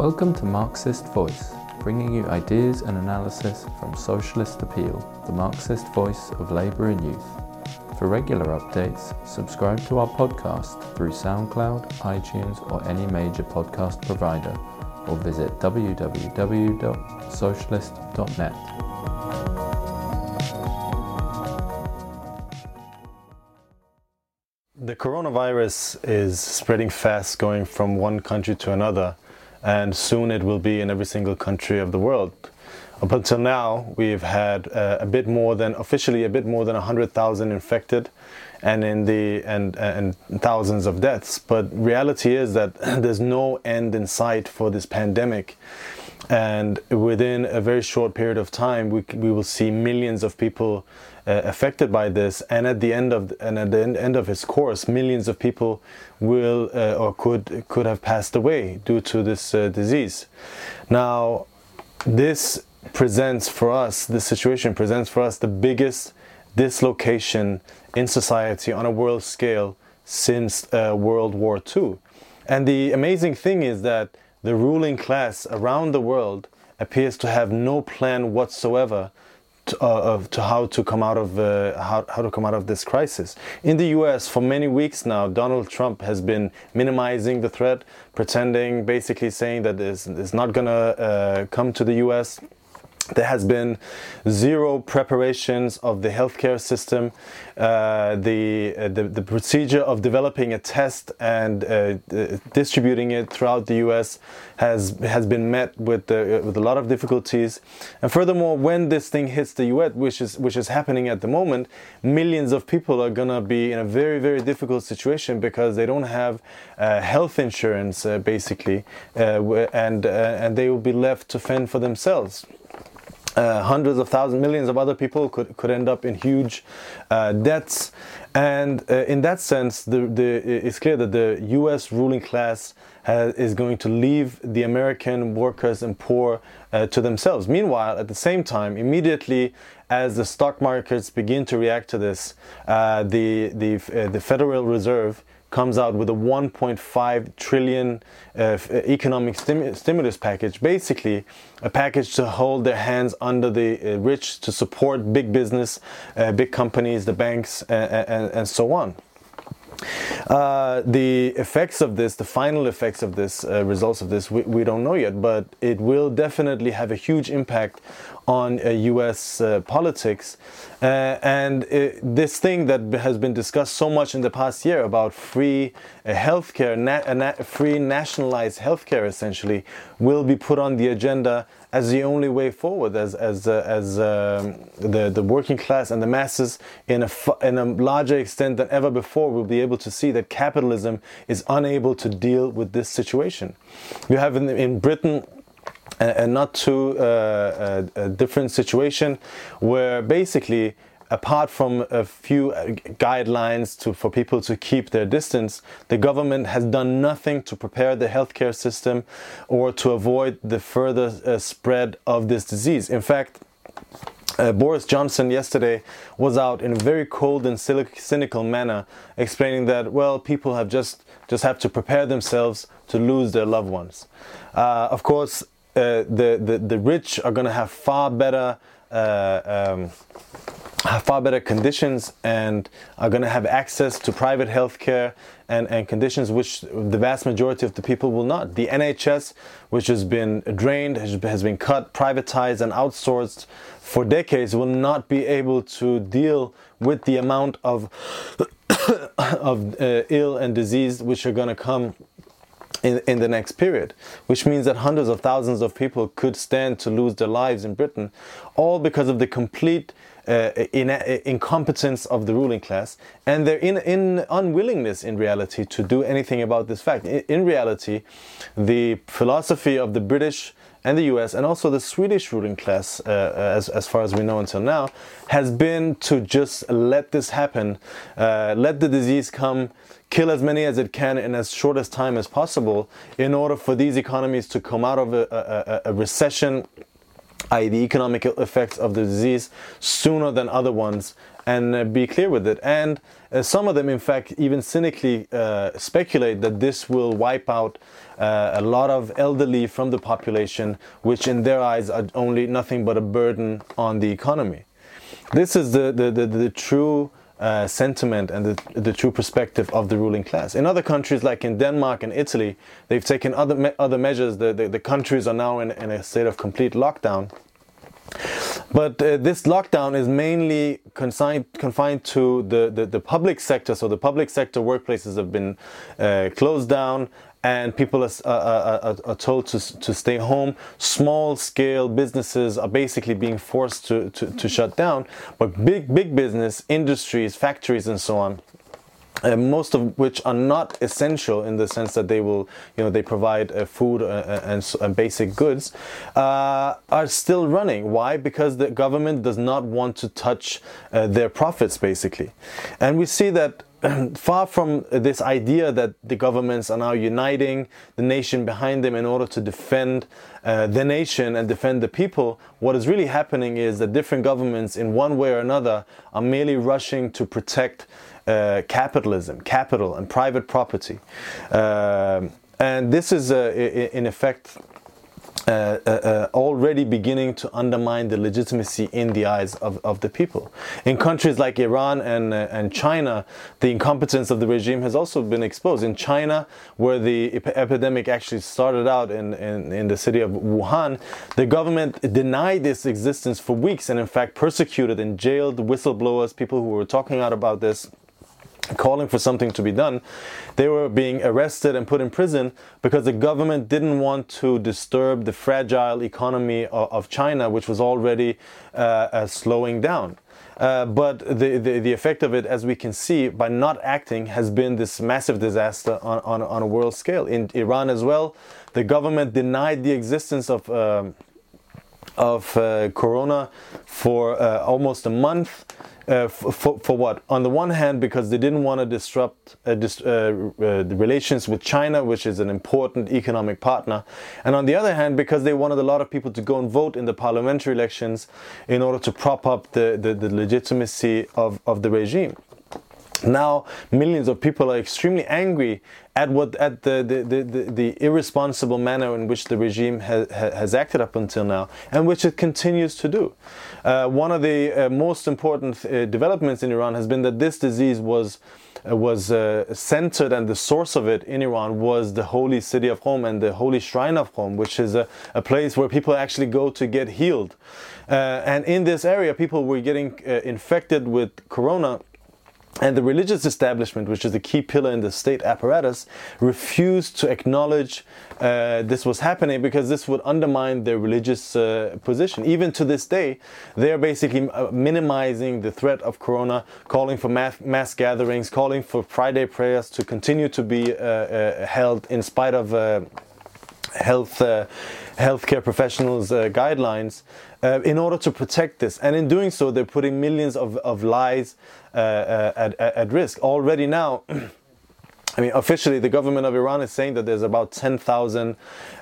Welcome to Marxist Voice, bringing you ideas and analysis from Socialist Appeal, the Marxist voice of labour and youth. For regular updates, subscribe to our podcast through SoundCloud, iTunes, or any major podcast provider, or visit www.socialist.net. The coronavirus is spreading fast, going from one country to another, and soon it will be in every single country of the world. Up until now, we've had uh, a bit more than officially a bit more than 100,000 infected, and in the and and thousands of deaths. But reality is that there's no end in sight for this pandemic, and within a very short period of time, we we will see millions of people uh, affected by this, and at the end of and at the end end of its course, millions of people will uh, or could could have passed away due to this uh, disease. Now, this presents for us the situation presents for us the biggest dislocation in society on a world scale since uh, World War II. And the amazing thing is that the ruling class around the world appears to have no plan whatsoever to, uh, of, to how to come out of uh, how, how to come out of this crisis. In the U.S., for many weeks now, Donald Trump has been minimizing the threat, pretending, basically saying that it's, it's not going to uh, come to the U.S there has been zero preparations of the healthcare system. Uh, the, uh, the, the procedure of developing a test and uh, distributing it throughout the U.S. has has been met with uh, with a lot of difficulties. And furthermore, when this thing hits the U.S., which is which is happening at the moment, millions of people are gonna be in a very very difficult situation because they don't have uh, health insurance uh, basically, and and they will be left to fend for themselves uh, hundreds of thousands, millions of other people could, could end up in huge uh, debts. And uh, in that sense, the, the, it's clear that the US ruling class has, is going to leave the American workers and poor uh, to themselves. Meanwhile, at the same time, immediately as the stock markets begin to react to this, uh, the, the, uh, the Federal Reserve comes out with a 1.5 trillion uh, economic stim stimulus package, basically a package to hold their hands under the uh, rich, to support big business, uh, big companies, the banks, and, and so on. Uh, the effects of this, the final effects of this, uh, results of this, we, we, don't know yet, but it will definitely have a huge impact on uh, US uh, politics. Uh, and it, this thing that has been discussed so much in the past year about free uh, healthcare, na- na- free nationalized healthcare essentially, will be put on the agenda as the only way forward, as as uh, as um, the the working class and the masses, in a in a larger extent than ever before, will be able to see that capitalism is unable to deal with this situation. You have in, in Britain a, a not too uh, a, a different situation where basically apart from a few uh, guidelines to, for people to keep their distance, the government has done nothing to prepare the healthcare system or to avoid the further uh, spread of this disease. In fact, uh, Boris Johnson yesterday was out in a very cold and cynical manner, explaining that well, people have just just have to prepare themselves to lose their loved ones. Uh, of course, uh, the, the the rich are going to have far better. Uh, um, far better conditions and are going to have access to private health care and, and conditions which the vast majority of the people will not. The NHS, which has been drained, has been cut, privatized, and outsourced for decades, will not be able to deal with the amount of, of uh, ill and disease which are going to come in, in the next period, which means that hundreds of thousands of people could stand to lose their lives in Britain, all because of the complete uh, in, uh, incompetence of the ruling class and their in, in unwillingness in reality to do anything about this fact. In, in reality, the philosophy of the British and the US and also the Swedish ruling class, uh, as, as far as we know until now, has been to just let this happen, uh, let the disease come, kill as many as it can in as short as time as possible in order for these economies to come out of a, a, a recession i.e., the economic effects of the disease, sooner than other ones, and uh, be clear with it. And uh, some of them, in fact, even cynically uh, speculate that this will wipe out uh, a lot of elderly from the population, which in their eyes are only nothing but a burden on the economy. This is the, the, the, the true uh, sentiment and the, the true perspective of the ruling class. In other countries, like in Denmark and Italy, they've taken other, me- other measures. The, the, the, countries are now in, in a state of complete lockdown. But uh, this lockdown is mainly consigned, confined to the, the, the, public sector. So the public sector workplaces have been uh, closed down and people are, are, are, told to, to stay home. Small scale businesses are basically being forced to, to, to shut down, but big, big business, industries, factories, and so on. Uh, most of which are not essential in the sense that they will, you know, they provide uh, food uh, uh and, and, basic goods, uh, are still running. Why? Because the government does not want to touch their profits, basically. And we see that far from this idea that the governments are now uniting the nation behind them in order to defend uh, the nation and defend the people, what is really happening is that different governments, in one way or another, are merely rushing to protect uh, capitalism, capital, and private property. Uh, and this is, uh, in effect, uh, uh, uh, already beginning to undermine the legitimacy in the eyes of, of the people. In countries like Iran and, uh, and China, the incompetence of the regime has also been exposed. In China, where the ep- epidemic actually started out in, in, in the city of Wuhan, the government denied its existence for weeks and, in fact, persecuted and jailed whistleblowers, people who were talking out about this calling for something to be done, they were being arrested and put in prison because the government didn't want to disturb the fragile economy of, of China, which was already uh, uh, slowing down. Uh, but the, the, the, effect of it, as we can see, by not acting, has been this massive disaster on, on, on a world scale. In Iran as well, the government denied the existence of, um, of uh, corona for uh, almost a month. Uh, for, for what? On the one hand, because they didn't want to disrupt uh, dis, uh, uh, the relations with China, which is an important economic partner, and on the other hand, because they wanted a lot of people to go and vote in the parliamentary elections in order to prop up the, the, the legitimacy of, of the regime now millions of people are extremely angry at what at the the, the, the, the irresponsible manner in which the regime has, has acted up until now and which it continues to do. Uh, one of the uh, most important uh, developments in Iran has been that this disease was uh, was uh, centered and the source of it in Iran was the holy city of Qom and the holy shrine of Qom, which is a, a place where people actually go to get healed. Uh, and in this area, people were getting infected with corona and the religious establishment, which is a key pillar in the state apparatus, refused to acknowledge uh, this was happening because this would undermine their religious uh, position. Even to this day, they are basically uh, minimizing the threat of corona, calling for mass, mass gatherings, calling for Friday prayers to continue to be uh, uh held in spite of uh, health healthcare professionals' guidelines uh, in order to protect this. And in doing so, they're putting millions of, of uh, uh at, at risk. Already now, I mean, officially, the government of Iran is saying that there's about 10,000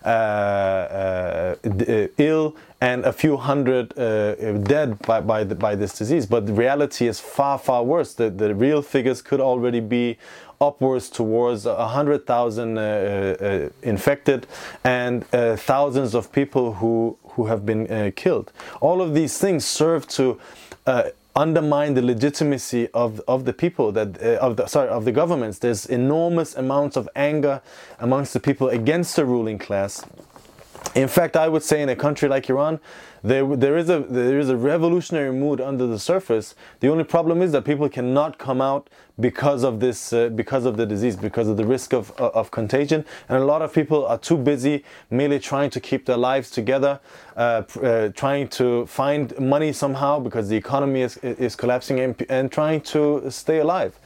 uh, uh, uh, ill and a few hundred uh, dead by, by, the, by, this disease. But the reality is far, far worse. The, the real figures could already be upwards towards 100,000 uh, uh, infected and thousands of people who, who have been killed. All of these things serve to undermine the legitimacy of, of the people that uh, of the sorry of the governments. There's enormous amounts of anger amongst the people against the ruling class. In fact, I would say in a country like Iran, there, there, is a, there is a revolutionary mood under the surface. The only problem is that people cannot come out because of this, uh, because of the disease, because of the risk of, uh, of contagion. And a lot of people are too busy merely trying to keep their lives together, uh, uh, trying to find money somehow because the economy is, is collapsing and, and trying to stay alive.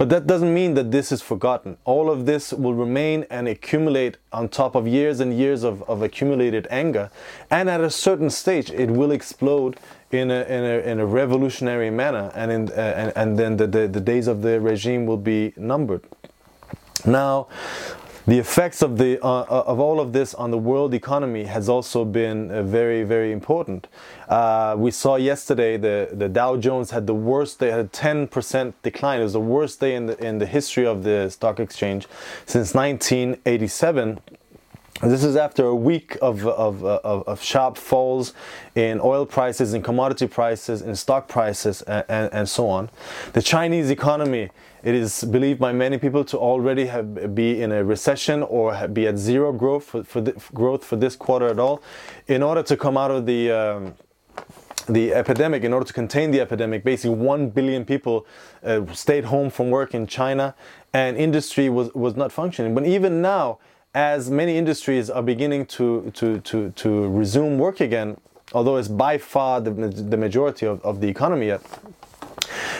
But that doesn't mean that this is forgotten. All of this will remain and accumulate on top of years and years of, of accumulated anger. And at a certain stage, it will explode in a, in a, in a revolutionary manner. And, in, uh, and, and then the, the, the days of the regime will be numbered. Now, the effects of the uh, of all of this on the world economy has also been uh, very very important. Uh, we saw yesterday the the Dow Jones had the worst day, had a 10% decline. It was the worst day in the in the history of the stock exchange since 1987. This is after a week of, of, of, of, sharp falls in oil prices, in commodity prices, in stock prices, and, and, and, so on. The Chinese economy, it is believed by many people to already have, be in a recession or be at zero growth for, for the, growth for this quarter at all. In order to come out of the um, the epidemic, in order to contain the epidemic, basically 1 billion people uh, stayed home from work in China and industry was, was not functioning. But even now, as many industries are beginning to, to, to, to resume work again, although it's by far the, the majority of, of the economy yet.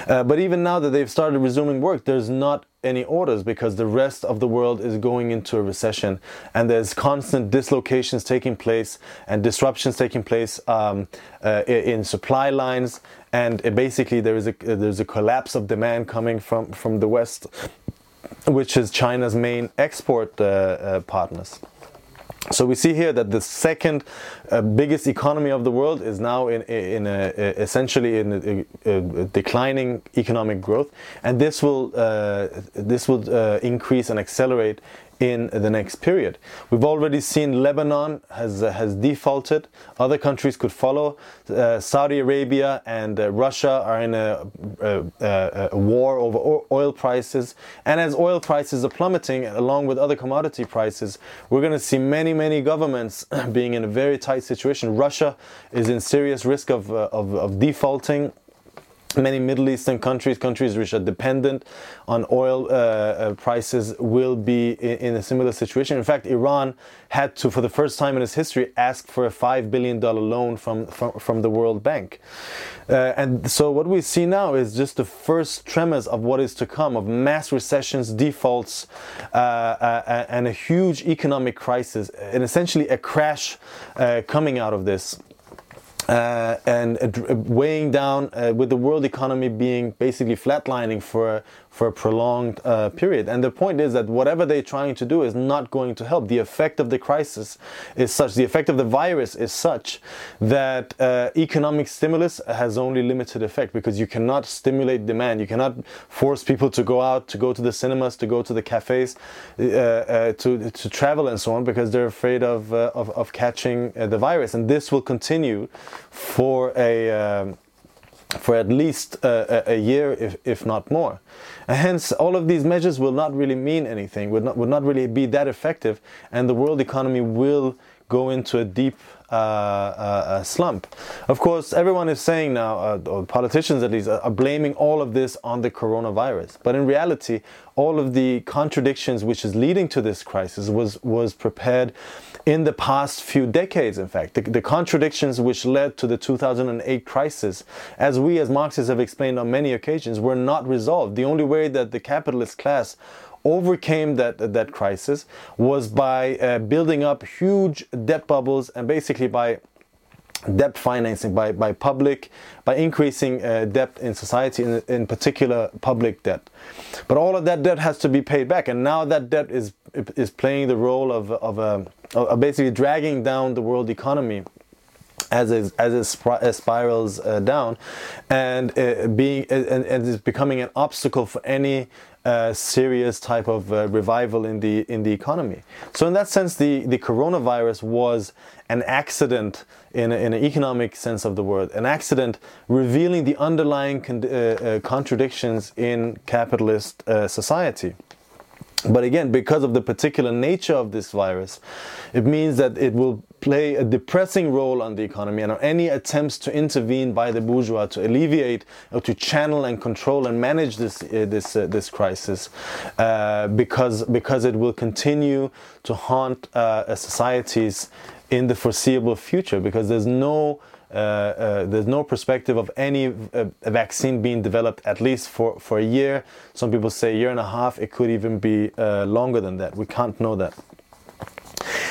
Uh, but even now that they've started resuming work, there's not any orders because the rest of the world is going into a recession and there's constant dislocations taking place and disruptions taking place um, uh, in supply lines and basically there is a there's a collapse of demand coming from from the west which is China's main export uh, uh, partners. So we see here that the second uh, biggest economy of the world is now in, in a, essentially in a, a, declining economic growth, and this will uh, this will uh, increase and accelerate in the next period. We've already seen Lebanon has uh, has defaulted. Other countries could follow. Uh, Saudi Arabia and uh, Russia are in a, a, a, war over oil prices, and as oil prices are plummeting, along with other commodity prices, we're going to see many many governments being in a very tight situation. Russia is in serious risk of, uh, of, of defaulting many Middle Eastern countries, countries which are dependent on oil uh, uh, prices, will be in, a similar situation. In fact, Iran had to, for the first time in its history, ask for a $5 billion loan from, from, from the World Bank. Uh, and so, what we see now is just the first tremors of what is to come of mass recessions, defaults, uh, uh, and a huge economic crisis, and essentially a crash uh, coming out of this uh, and uh, weighing down uh, with the world economy being basically flatlining for for a prolonged uh, period. And the point is that whatever they're trying to do is not going to help. The effect of the crisis is such, the effect of the virus is such that uh, economic stimulus has only limited effect because you cannot stimulate demand. You cannot force people to go out, to go to the cinemas, to go to the cafes, uh, to to travel and so on because they're afraid of of, of, catching the virus. And this will continue for a um, for at least uh, a year, if, if not more. And hence, all of these measures will not really mean anything, would not, would not really be that effective, and the world economy will go into a deep uh, uh, slump. Of course, everyone is saying now, uh, or politicians at least, are blaming all of this on the coronavirus. But in reality, all of the contradictions which is leading to this crisis was was prepared in the past few decades, in fact. The, the, contradictions which led to the 2008 crisis, as we as Marxists have explained on many occasions, were not resolved. The only way that the capitalist class overcame that that crisis was by uh, building up huge debt bubbles and basically by debt financing by, by public by increasing uh, debt in society in, in particular public debt. But all of that debt has to be paid back and now that debt is is playing the role of of, uh, of basically dragging down the world economy as it, as it spirals uh, down and uh, being and, and is becoming an obstacle for any uh, serious type of uh, revival in the in the economy. So in that sense, the the coronavirus was an accident in, a, in an economic sense of the word, an accident revealing the underlying con- uh, uh, contradictions in capitalist uh, society. But again, because of the particular nature of this virus, it means that it will play a depressing role on the economy and any attempts to intervene by the bourgeois to alleviate or to channel and control and manage this uh, this uh, this crisis uh, because because it will continue to haunt uh, societies in the foreseeable future because there's no uh, uh, there's no perspective of any uh, vaccine being developed at least for, for a year. Some people say a year and a half. It could even be uh, longer than that. We can't know that.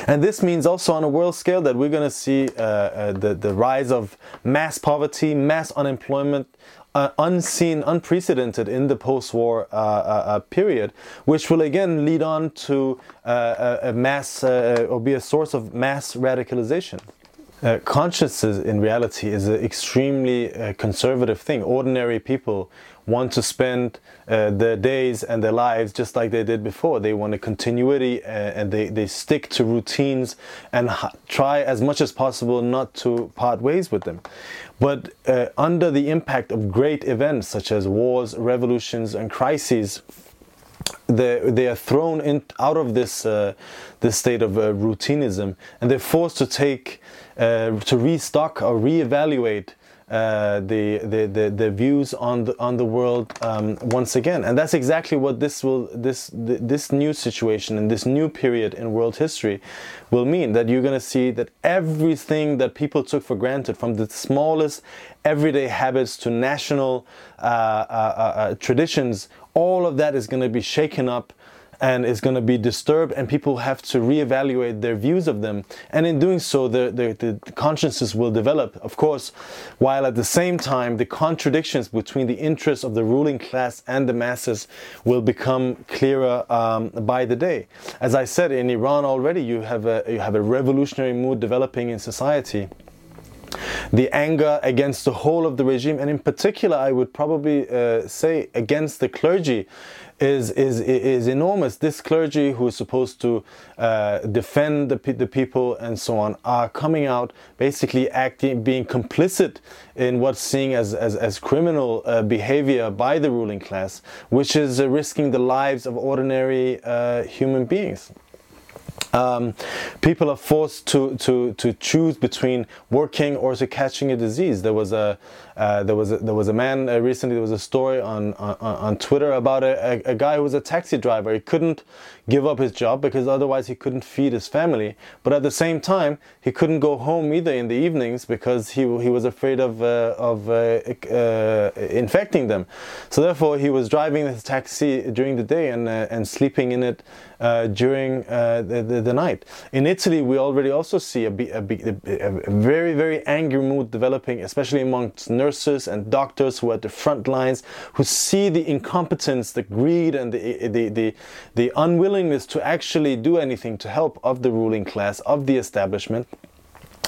And this means also on a world scale that we're going to see uh, uh, the, the rise of mass poverty, mass unemployment, uh, unseen, unprecedented in the post-war uh, uh, uh period, which will again lead on to uh, a, mass or be a source of mass radicalization. Uh, consciousness in reality is an extremely uh, conservative thing. Ordinary people want to spend uh, their days and their lives just like they did before. They want a continuity uh, and they, they stick to routines and try as much as possible not to part ways with them. But uh, under the impact of great events such as wars, revolutions, and crises, they, they are thrown in, out of this, uh, this state of uh, routinism and they're forced to take, to restock or reevaluate uh, the, the, the, the, views on the, on the world um, once again. And that's exactly what this will this this new situation and this new period in world history will mean. That you're going to see that everything that people took for granted, from the smallest everyday habits to national uh, uh, uh, uh traditions, all of that is going to be shaken up and is going to be disturbed and people have to reevaluate their views of them. And in doing so the, the, the, consciences will develop. Of course while at the same time the contradictions between the interests of the ruling class and the masses will become clearer um, by the day. As i said in iran already you have a, you have a revolutionary mood developing in society. The anger against the whole of the regime, and in particular, I would probably uh, say against the clergy, is is is enormous. This clergy who is supposed to uh, defend the the people and so on are coming out basically acting, being complicit in what's seen as as, as criminal uh, behavior by the ruling class, which is uh, risking the lives of ordinary uh, human beings. Um, people are forced to, to, to choose between working or to catching a disease. There was a uh, there was a, there was a man uh, recently. There was a story on on, on Twitter about a, a, a, guy who was a taxi driver. He couldn't give up his job because otherwise he couldn't feed his family. But at the same time, he couldn't go home either in the evenings because he he was afraid of uh, of uh, uh, infecting them. So therefore, he was driving his taxi during the day and and sleeping in it during the, the, the night. In Italy, we already also see a, a, a very very angry mood developing, especially amongst nurses nurses and doctors who are at the front lines, who see the incompetence, the greed, and the, the, the, the unwillingness to actually do anything to help of the ruling class, of the establishment.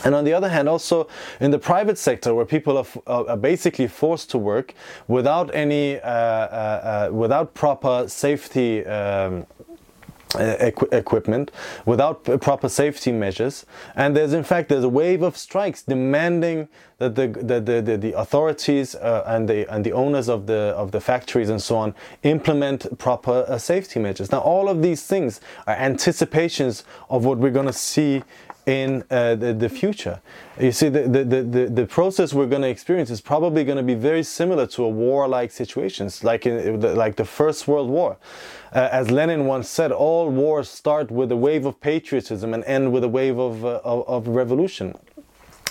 And on the other hand, also in the private sector, where people are, are basically forced to work without any, uh, uh, uh, without proper safety um, Equ equipment without proper safety measures. And there's in fact there's a wave of strikes demanding that the the, the, the authorities uh, and the and the owners of the of the factories and so on implement proper uh, safety measures. Now all of these things are anticipations of what we're going to see in uh, the, the, future. You see, the, the, the, the process we're going to experience is probably going to be very similar to a war-like situations, like in like the First World War. Uh, as Lenin once said, all wars start with a wave of patriotism and end with a wave of, uh, of, of, revolution.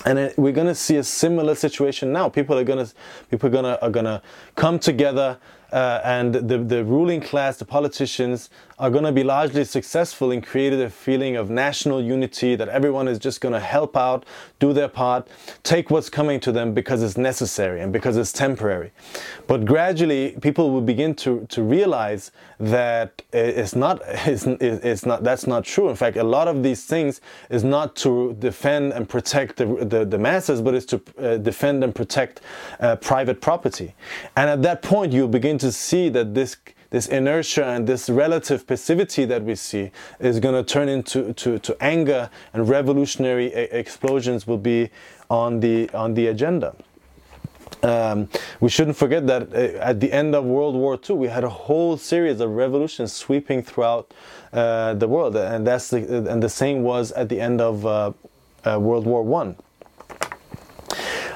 And we're going to see a similar situation now. People are going to people are going to are going to come together uh, and the, the ruling class, the politicians, are going to be largely successful in creating a feeling of national unity that everyone is just going to help out, do their part, take what's coming to them because it's necessary and because it's temporary. But gradually, people will begin to, to realize that it's not, it's, it's not, that's not true. In fact, a lot of these things is not to defend and protect the, the, the masses, but it's to uh, defend and protect uh, private property. And at that point, you'll begin to see that this this inertia and this relative passivity that we see is going to turn into to, to anger and revolutionary explosions will be on the on the agenda. Um, we shouldn't forget that uh, at the end of World War II, we had a whole series of revolutions sweeping throughout uh, the world, and that's the, and the same was at the end of uh, uh World War One.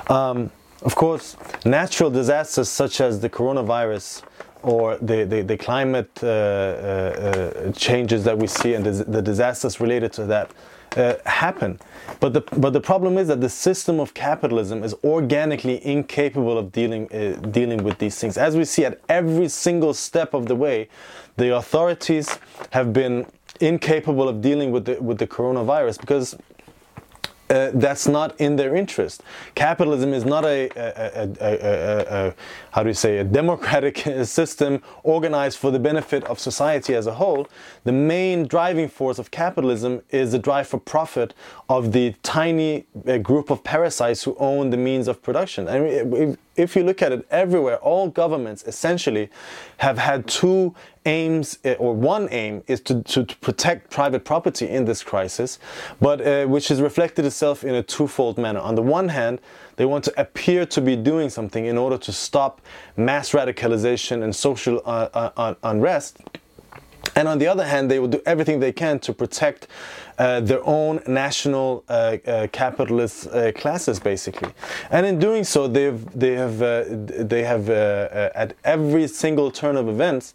Um, of course, natural disasters such as the coronavirus or the, the, the climate uh, uh, uh, changes that we see and the, the disasters related to that uh, happen. But the, but the problem is that the system of capitalism is organically incapable of dealing, uh, dealing with these things. As we see at every single step of the way, the authorities have been incapable of dealing with the, with the coronavirus because uh, that's not in their interest. Capitalism is not a, a, a, a, how do you say a democratic system organized for the benefit of society as a whole. The main driving force of capitalism is the drive for profit of the tiny uh, group of parasites who own the means of production. And if you look at it everywhere, all governments essentially have had two aims, uh, or one aim is to, to, to protect private property in this crisis, but uh, which has reflected itself in a twofold manner. On the one hand, they want to appear to be doing something in order to stop mass radicalization and social uh, uh unrest. And on the other hand, they will do everything they can to protect uh, their own national uh, uh, capitalist uh, classes, basically. And in doing so, they've, they have, uh, they have uh, at every single turn of events,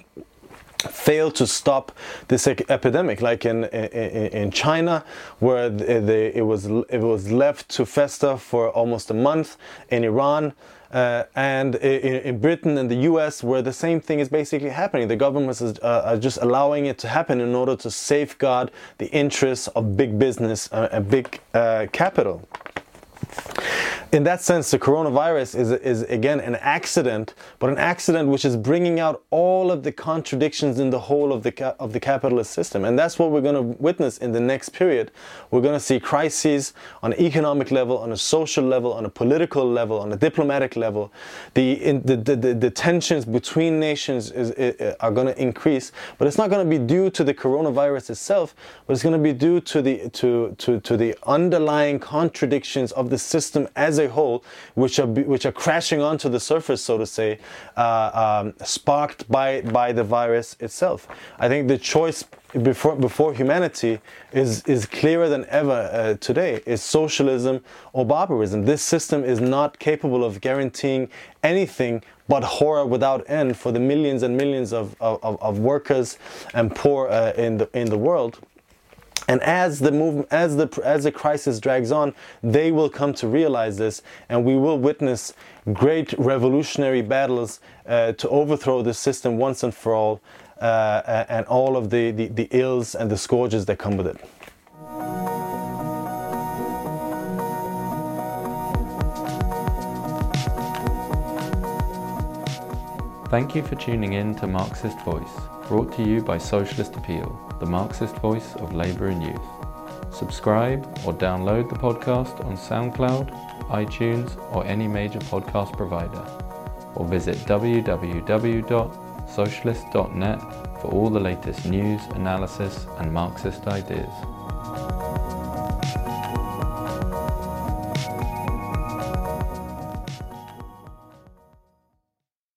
failed to stop this epidemic like in, in, in China where they, it was it was left to fester for almost a month in Iran uh, and in, in, Britain and the US, where the same thing is basically happening. The governments is, uh, are just allowing it to happen in order to safeguard the interests of big business uh, and big uh, capital in that sense, the coronavirus is, is again an accident, but an accident which is bringing out all of the contradictions in the whole of the, of the capitalist system. And that's what we're going to witness in the next period. We're going to see crises on an economic level, on a social level, on a political level, on a diplomatic level. The, in, the, the, the, the, tensions between nations is, is, are going to increase, but it's not going to be due to the coronavirus itself, but it's going to be due to the, to, to, to the underlying contradictions of the system as a whole, which are which are crashing onto the surface, so to say, uh, um, sparked by by the virus itself. I think the choice before before humanity is is clearer than ever uh, today. Is socialism or barbarism? This system is not capable of guaranteeing anything but horror without end for the millions and millions of, of, of workers and poor uh, in the in the world. And as the move, as the as the crisis drags on, they will come to realize this, and we will witness great revolutionary battles uh, to overthrow the system once and for all, uh, and all of the, the, the ills and the scourges that come with it. Thank you for tuning in to Marxist Voice, brought to you by Socialist Appeal the Marxist voice of labour and youth. Subscribe or download the podcast on SoundCloud, iTunes, or any major podcast provider, or visit www.socialist.net for all the latest news, analysis, and Marxist ideas.